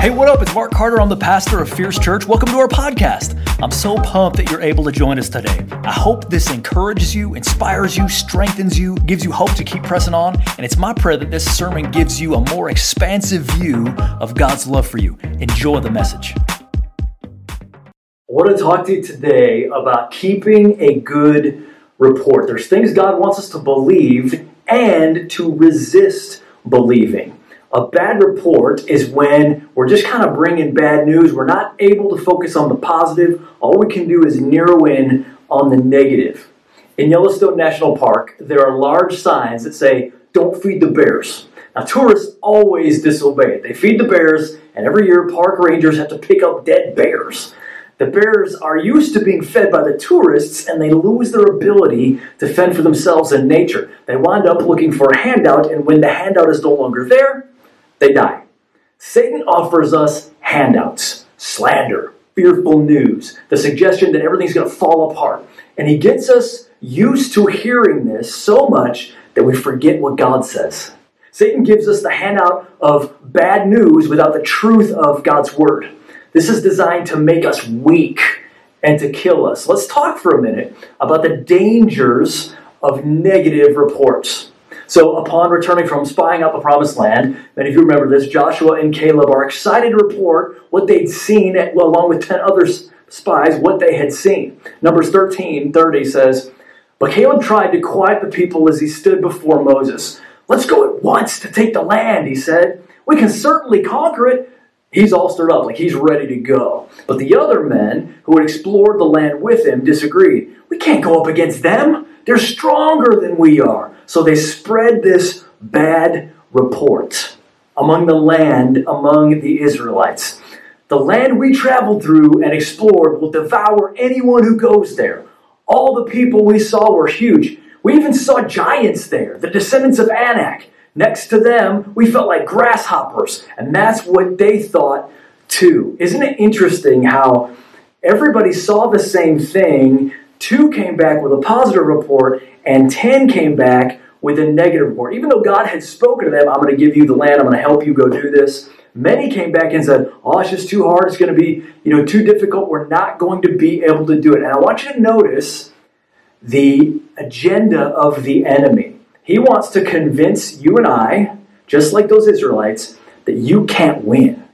Hey, what up? It's Mark Carter. I'm the pastor of Fierce Church. Welcome to our podcast. I'm so pumped that you're able to join us today. I hope this encourages you, inspires you, strengthens you, gives you hope to keep pressing on. And it's my prayer that this sermon gives you a more expansive view of God's love for you. Enjoy the message. I want to talk to you today about keeping a good report. There's things God wants us to believe and to resist believing. A bad report is when we're just kind of bringing bad news. We're not able to focus on the positive. All we can do is narrow in on the negative. In Yellowstone National Park, there are large signs that say, Don't feed the bears. Now, tourists always disobey it. They feed the bears, and every year park rangers have to pick up dead bears. The bears are used to being fed by the tourists and they lose their ability to fend for themselves in nature. They wind up looking for a handout, and when the handout is no longer there, they die. Satan offers us handouts, slander, fearful news, the suggestion that everything's going to fall apart. And he gets us used to hearing this so much that we forget what God says. Satan gives us the handout of bad news without the truth of God's word. This is designed to make us weak and to kill us. Let's talk for a minute about the dangers of negative reports. So, upon returning from spying out the promised land, many of you remember this, Joshua and Caleb are excited to report what they'd seen, along with 10 other spies, what they had seen. Numbers 13 30 says, But Caleb tried to quiet the people as he stood before Moses. Let's go at once to take the land, he said. We can certainly conquer it. He's all stirred up, like he's ready to go. But the other men who had explored the land with him disagreed. We can't go up against them. They're stronger than we are. So they spread this bad report among the land, among the Israelites. The land we traveled through and explored will devour anyone who goes there. All the people we saw were huge. We even saw giants there, the descendants of Anak. Next to them, we felt like grasshoppers, and that's what they thought too. Isn't it interesting how everybody saw the same thing? Two came back with a positive report, and 10 came back with a negative report. Even though God had spoken to them, I'm going to give you the land, I'm going to help you go do this. Many came back and said, Oh, it's just too hard, it's going to be, you know, too difficult, we're not going to be able to do it. And I want you to notice the agenda of the enemy. He wants to convince you and I, just like those Israelites, that you can't win.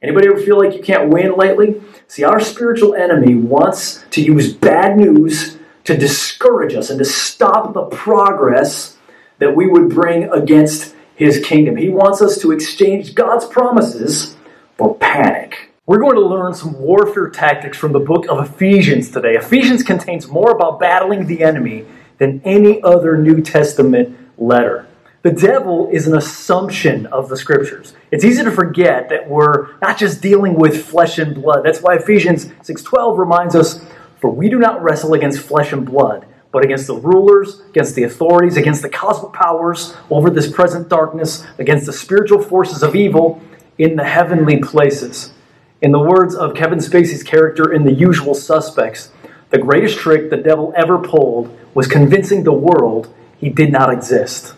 Anybody ever feel like you can't win lately? See, our spiritual enemy wants to use bad news to discourage us and to stop the progress that we would bring against his kingdom. He wants us to exchange God's promises for panic. We're going to learn some warfare tactics from the book of Ephesians today. Ephesians contains more about battling the enemy than any other New Testament letter. The devil is an assumption of the scriptures. It's easy to forget that we're not just dealing with flesh and blood. That's why Ephesians 6:12 reminds us for we do not wrestle against flesh and blood, but against the rulers, against the authorities, against the cosmic powers over this present darkness, against the spiritual forces of evil in the heavenly places. In the words of Kevin Spacey's character in The Usual Suspects, the greatest trick the devil ever pulled was convincing the world he did not exist.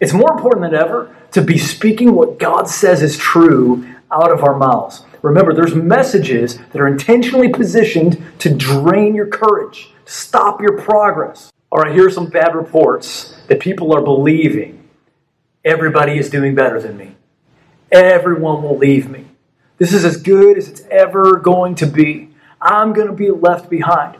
It's more important than ever to be speaking what God says is true out of our mouths. Remember, there's messages that are intentionally positioned to drain your courage, stop your progress. All right, here are some bad reports that people are believing. Everybody is doing better than me. Everyone will leave me. This is as good as it's ever going to be. I'm going to be left behind.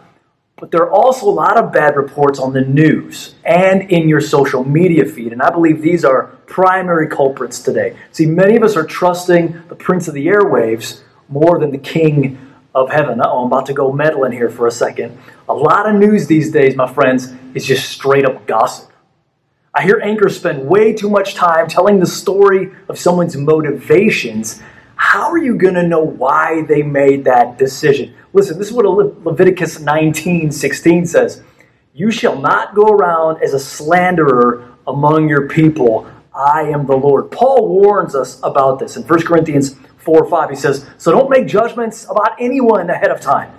But there are also a lot of bad reports on the news and in your social media feed. And I believe these are primary culprits today. See, many of us are trusting the prince of the airwaves more than the king of heaven. oh, I'm about to go meddling here for a second. A lot of news these days, my friends, is just straight up gossip. I hear anchors spend way too much time telling the story of someone's motivations how are you going to know why they made that decision? Listen, this is what Le- Leviticus 19 16 says. You shall not go around as a slanderer among your people. I am the Lord. Paul warns us about this in 1 Corinthians 4 5. He says, So don't make judgments about anyone ahead of time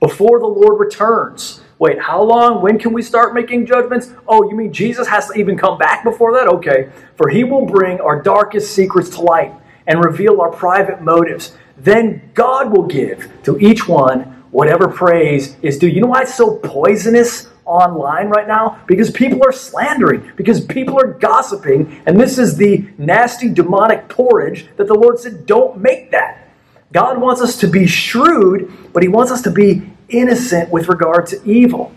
before the Lord returns. Wait, how long? When can we start making judgments? Oh, you mean Jesus has to even come back before that? Okay. For he will bring our darkest secrets to light and reveal our private motives. Then God will give to each one whatever praise is due. You know why it's so poisonous online right now? Because people are slandering, because people are gossiping, and this is the nasty demonic porridge that the Lord said, don't make that. God wants us to be shrewd, but He wants us to be innocent with regard to evil.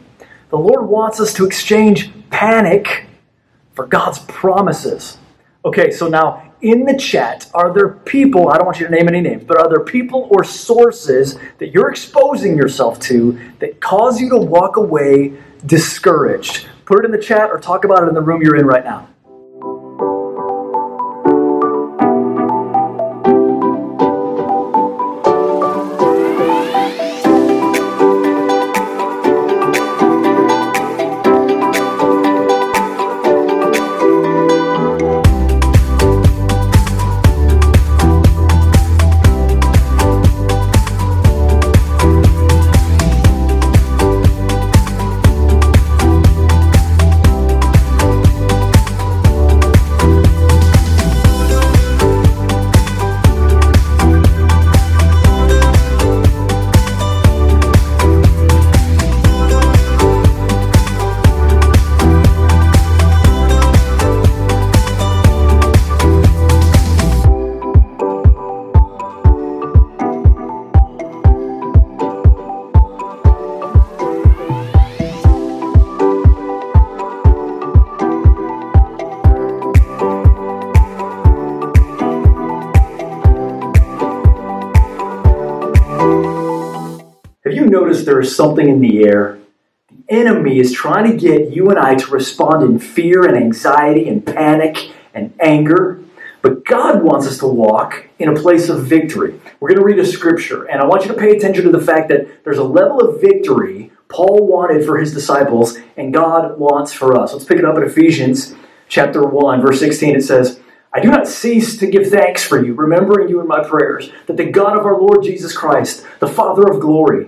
The Lord wants us to exchange panic for God's promises. Okay, so now in the chat, are there people, I don't want you to name any names, but are there people or sources that you're exposing yourself to that cause you to walk away discouraged? Put it in the chat or talk about it in the room you're in right now. Notice there is something in the air. The enemy is trying to get you and I to respond in fear and anxiety and panic and anger. But God wants us to walk in a place of victory. We're going to read a scripture, and I want you to pay attention to the fact that there's a level of victory Paul wanted for his disciples, and God wants for us. Let's pick it up in Ephesians chapter 1, verse 16. It says, I do not cease to give thanks for you, remembering you in my prayers, that the God of our Lord Jesus Christ, the Father of glory,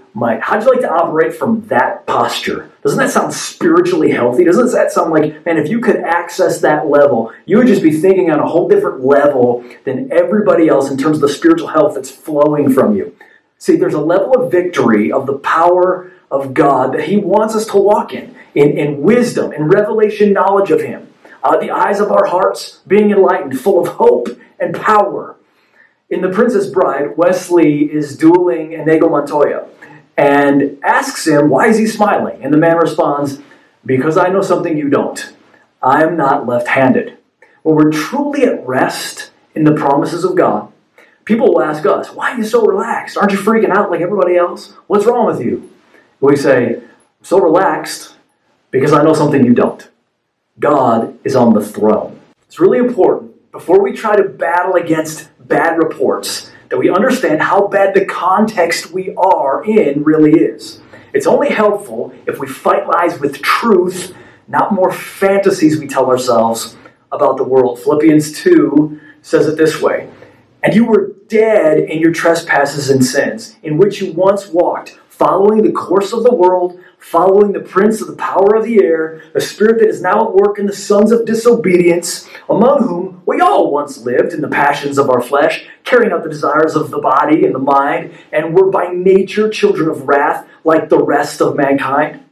might. How'd you like to operate from that posture? Doesn't that sound spiritually healthy? Doesn't that sound like, man, if you could access that level, you would just be thinking on a whole different level than everybody else in terms of the spiritual health that's flowing from you. See, there's a level of victory of the power of God that He wants us to walk in, in, in wisdom, in revelation knowledge of Him. Uh, the eyes of our hearts being enlightened, full of hope and power. In The Princess Bride, Westley is dueling Inigo Montoya and asks him, Why is he smiling? And the man responds, Because I know something you don't. I am not left handed. When we're truly at rest in the promises of God, people will ask us, Why are you so relaxed? Aren't you freaking out like everybody else? What's wrong with you? We say, I'm so relaxed because I know something you don't. God is on the throne. It's really important before we try to battle against bad reports that we understand how bad the context we are in really is. It's only helpful if we fight lies with truth, not more fantasies we tell ourselves about the world. Philippians 2 says it this way And you were dead in your trespasses and sins, in which you once walked, following the course of the world following the prince of the power of the air, a spirit that is now at work in the sons of disobedience, among whom we all once lived in the passions of our flesh, carrying out the desires of the body and the mind, and were by nature children of wrath like the rest of mankind.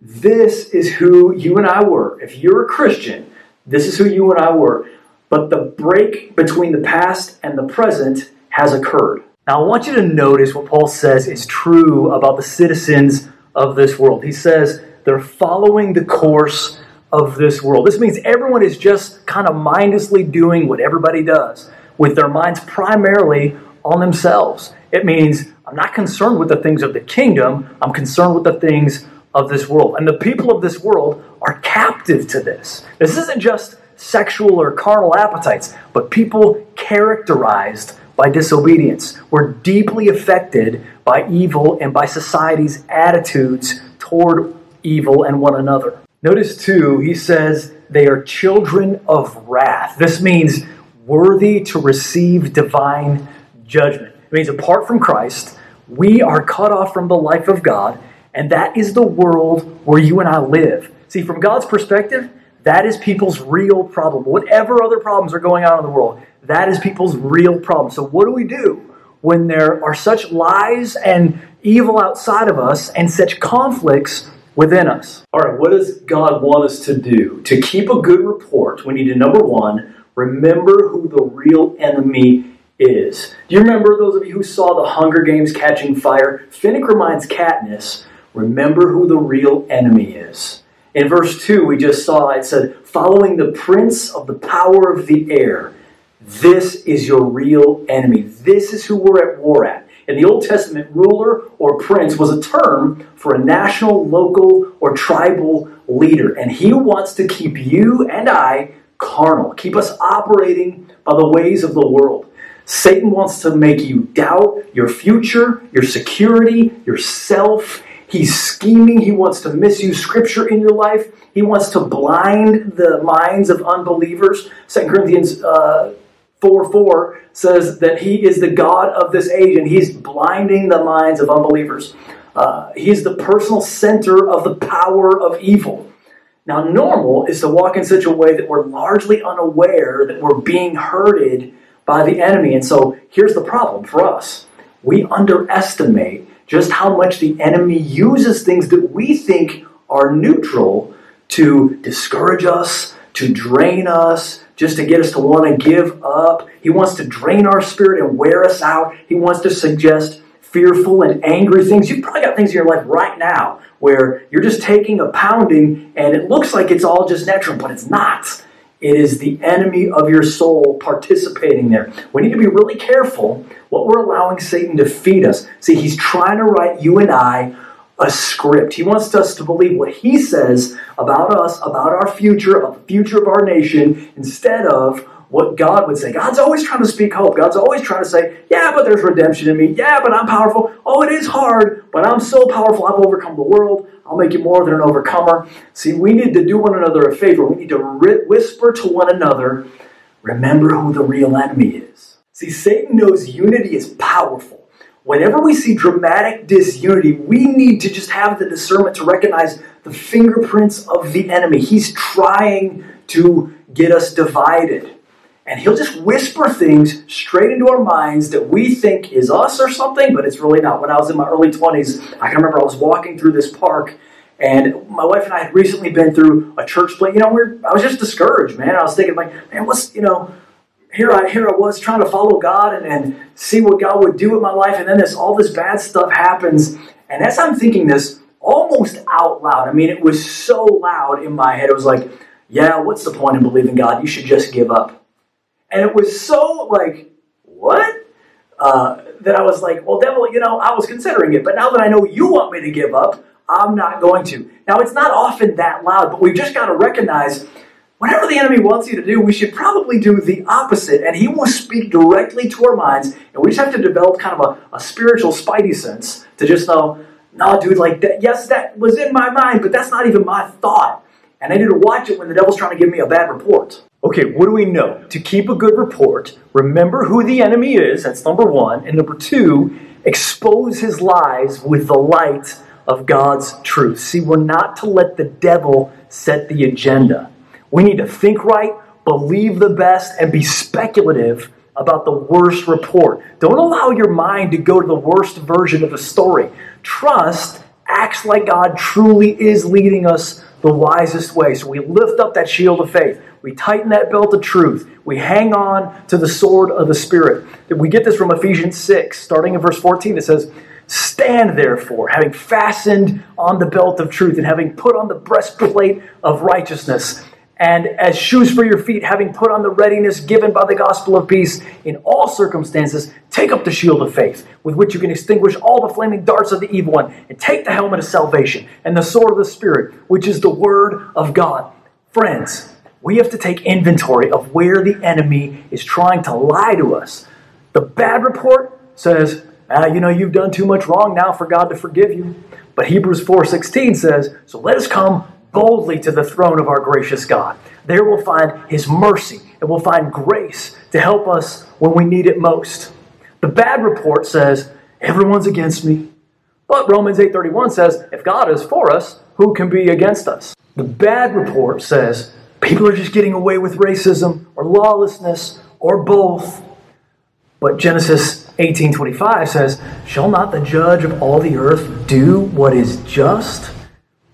This is who you and I were. If you're a Christian, this is who you and I were. But the break between the past and the present has occurred. Now, I want you to notice what Paul says is true about the citizens of this world. He says they're following the course of this world. This means everyone is just kind of mindlessly doing what everybody does, with their minds primarily on themselves. It means I'm not concerned with the things of the kingdom, I'm concerned with the things of this world. And the people of this world are captive to this. This isn't just sexual or carnal appetites, but people characterized by disobedience. We're deeply affected by evil and by society's attitudes toward evil and one another. Notice too, he says they are children of wrath. This means worthy to receive divine judgment. It means apart from Christ, we are cut off from the life of God, and that is the world where you and I live. See, from God's perspective, that is people's real problem. Whatever other problems are going on in the world, that is people's real problem. So, what do we do when there are such lies and evil outside of us and such conflicts within us? All right, what does God want us to do? To keep a good report, we need to, number one, remember who the real enemy is. Do you remember those of you who saw the Hunger Games catching fire? Finnick reminds Katniss, remember who the real enemy is. In verse 2, we just saw it said, following the prince of the power of the air. This is your real enemy. This is who we're at war at. In the Old Testament, ruler or prince was a term for a national, local, or tribal leader. And he wants to keep you and I carnal, keep us operating by the ways of the world. Satan wants to make you doubt your future, your security, yourself. He's scheming. He wants to misuse scripture in your life. He wants to blind the minds of unbelievers. 2 Corinthians uh, 4 4 says that he is the God of this age and he's blinding the minds of unbelievers. Uh, he's the personal center of the power of evil. Now, normal is to walk in such a way that we're largely unaware that we're being herded by the enemy. And so here's the problem for us we underestimate just how much the enemy uses things that we think are neutral to discourage us, to drain us, just to get us to want to give up. He wants to drain our spirit and wear us out. He wants to suggest fearful and angry things. You've probably got things in your life right now where you're just taking a pounding and it looks like it's all just natural, but it's not. It is the enemy of your soul participating there. We need to be really careful what we're allowing Satan to feed us. See, he's trying to write you and I a script. He wants us to believe what he says about us, about our future, about the future of our nation, instead of what God would say. God's always trying to speak hope. God's always trying to say, yeah, but there's redemption in me. Yeah, but I'm powerful. Oh, it is hard, but I'm so powerful. I've overcome the world. I'll make you more than an overcomer. See, we need to do one another a favor. We need to whisper to one another, remember who the real enemy is. See, Satan knows unity is powerful. Whenever we see dramatic disunity, we need to just have the discernment to recognize the fingerprints of the enemy. He's trying to get us divided. And he'll just whisper things straight into our minds that we think is us or something, but it's really not. When I was in my early 20s, I can remember I was walking through this park, and my wife and I had recently been through a church play. You know, we I was just discouraged, man. I was thinking, like, man, what's, you know, here I here I was trying to follow God and, and see what God would do with my life, and then this all this bad stuff happens. And as I'm thinking this almost out loud, I mean, it was so loud in my head. It was like, yeah, what's the point in believing God? You should just give up. And it was so like, what? Uh, that I was like, well, devil, you know, I was considering it, but now that I know you want me to give up, I'm not going to. Now, it's not often that loud, but we've just got to recognize whatever the enemy wants you to do, we should probably do the opposite, and he will speak directly to our minds, and we just have to develop kind of a, a spiritual spidey sense to just know, no, dude, like, that, yes, that was in my mind, but that's not even my thought. And I need to watch it when the devil's trying to give me a bad report. Okay, what do we know? To keep a good report, remember who the enemy is, that's number one. And number two, expose his lies with the light of God's truth. See, we're not to let the devil set the agenda. We need to think right, believe the best, and be speculative about the worst report. Don't allow your mind to go to the worst version of the story. Trust acts like God truly is leading us the wisest way. So we lift up that shield of faith. We tighten that belt of truth. We hang on to the sword of the Spirit. We get this from Ephesians 6, starting in verse 14. It says, Stand therefore, having fastened on the belt of truth and having put on the breastplate of righteousness and as shoes for your feet, having put on the readiness given by the gospel of peace in all circumstances, take up the shield of faith, with which you can extinguish all the flaming darts of the evil one, and take the helmet of salvation and the sword of the Spirit, which is the word of God. Friends, we have to take inventory of where the enemy is trying to lie to us. The bad report says, ah, you know, you've done too much wrong now for God to forgive you. But Hebrews 4:16 says, "So let us come boldly to the throne of our gracious God. There we'll find his mercy and we'll find grace to help us when we need it most." The bad report says, everyone's against me. But Romans 8:31 says, if God is for us, who can be against us? The bad report says, people are just getting away with racism or lawlessness or both. But Genesis 18:25 says, "Shall not the judge of all the earth do what is just?"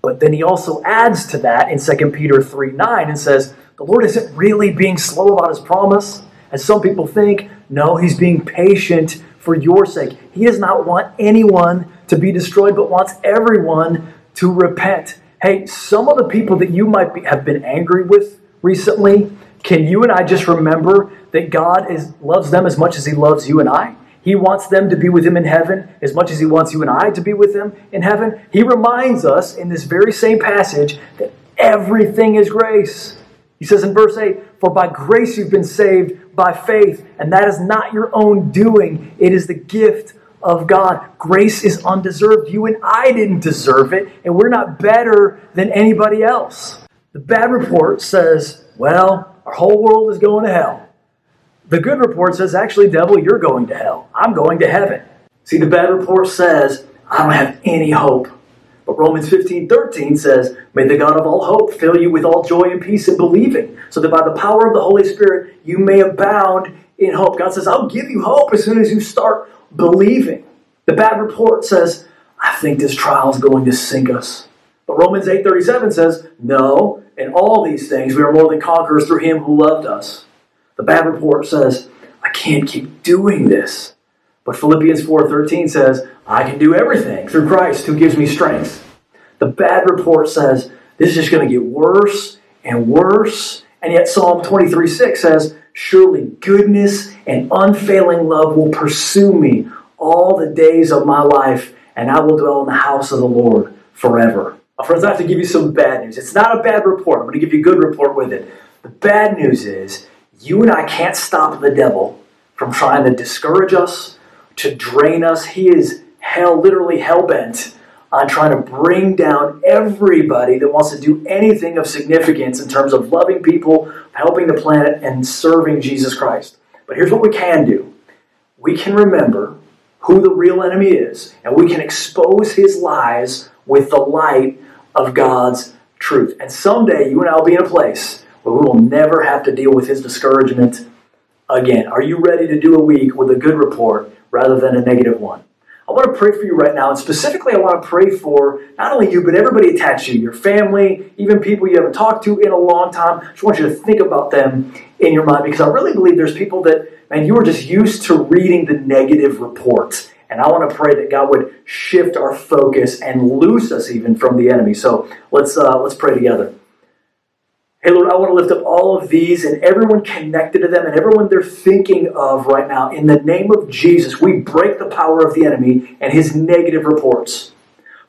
But then he also adds to that in 2 Peter 3:9 and says, "The Lord isn't really being slow about his promise, as some people think. No, he's being patient for your sake. He does not want anyone to be destroyed, but wants everyone to repent." Hey, some of the people that you might be, have been angry with recently, can you and I just remember that God is, loves them as much as He loves you and I? He wants them to be with Him in heaven as much as He wants you and I to be with Him in heaven. He reminds us in this very same passage that everything is grace. He says in verse 8, For by grace you've been saved by faith, and that is not your own doing, it is the gift of God. Grace is undeserved. You and I didn't deserve it, and we're not better than anybody else. The bad report says, Well, our whole world is going to hell. The good report says, actually, devil, you're going to hell. I'm going to heaven. See, the bad report says, I don't have any hope. But Romans 15, 13 says, May the God of all hope fill you with all joy and peace in believing, so that by the power of the Holy Spirit you may abound in hope. God says, I'll give you hope as soon as you start believing. The bad report says, I think this trial is going to sink us. But Romans 8:37 says, No, in all these things we are more than conquerors through him who loved us. The bad report says, I can't keep doing this. But Philippians 4:13 says, I can do everything through Christ who gives me strength. The bad report says, this is just going to get worse and worse. And yet Psalm 23:6 says, surely goodness and unfailing love will pursue me all the days of my life, and I will dwell in the house of the Lord forever. My friends, I have to give you some bad news. It's not a bad report. I'm going to give you a good report with it. The bad news is you and I can't stop the devil from trying to discourage us, to drain us. He is hell, literally hell bent on trying to bring down everybody that wants to do anything of significance in terms of loving people, helping the planet, and serving Jesus Christ. But here's what we can do we can remember who the real enemy is, and we can expose his lies with the light of God's truth. And someday you and I will be in a place but we will never have to deal with his discouragement again. Are you ready to do a week with a good report rather than a negative one? I want to pray for you right now, and specifically, I want to pray for not only you, but everybody attached to you, your family, even people you haven't talked to in a long time. I just want you to think about them in your mind because I really believe there's people that, man, you are just used to reading the negative reports. And I want to pray that God would shift our focus and loose us even from the enemy. So let's uh, let's pray together. Hey, Lord, I want to lift up all of these and everyone connected to them and everyone they're thinking of right now. In the name of Jesus, we break the power of the enemy and his negative reports.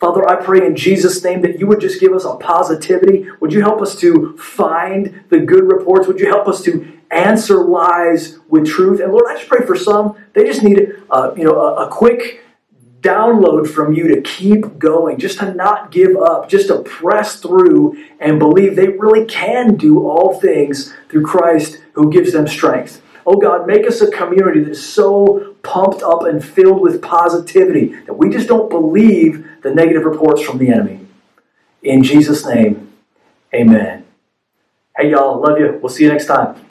Father, I pray in Jesus' name that you would just give us a positivity. Would you help us to find the good reports? Would you help us to answer lies with truth? And Lord, I just pray for some, they just need uh, you know, a, a quick download from you to keep going, just to not give up, just to press through and believe they really can do all things through Christ who gives them strength. Oh God, make us a community that is so pumped up and filled with positivity that we just don't believe the negative reports from the enemy. In Jesus' name, amen. Hey, y'all, love you. We'll see you next time.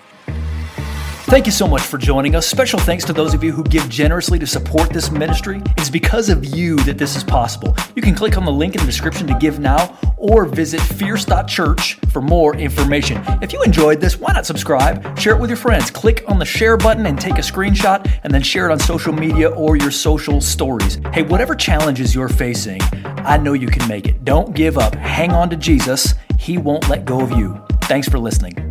Thank you so much for joining us. Special thanks to those of you who give generously to support this ministry. It's because of you that this is possible. You can click on the link in the description to give now or visit fierce.church for more information. If you enjoyed this, why not subscribe? Share it with your friends. Click on the share button and take a screenshot and then share it on social media or your social stories. Hey, whatever challenges you're facing, I know you can make it. Don't give up. Hang on to Jesus. He won't let go of you. Thanks for listening.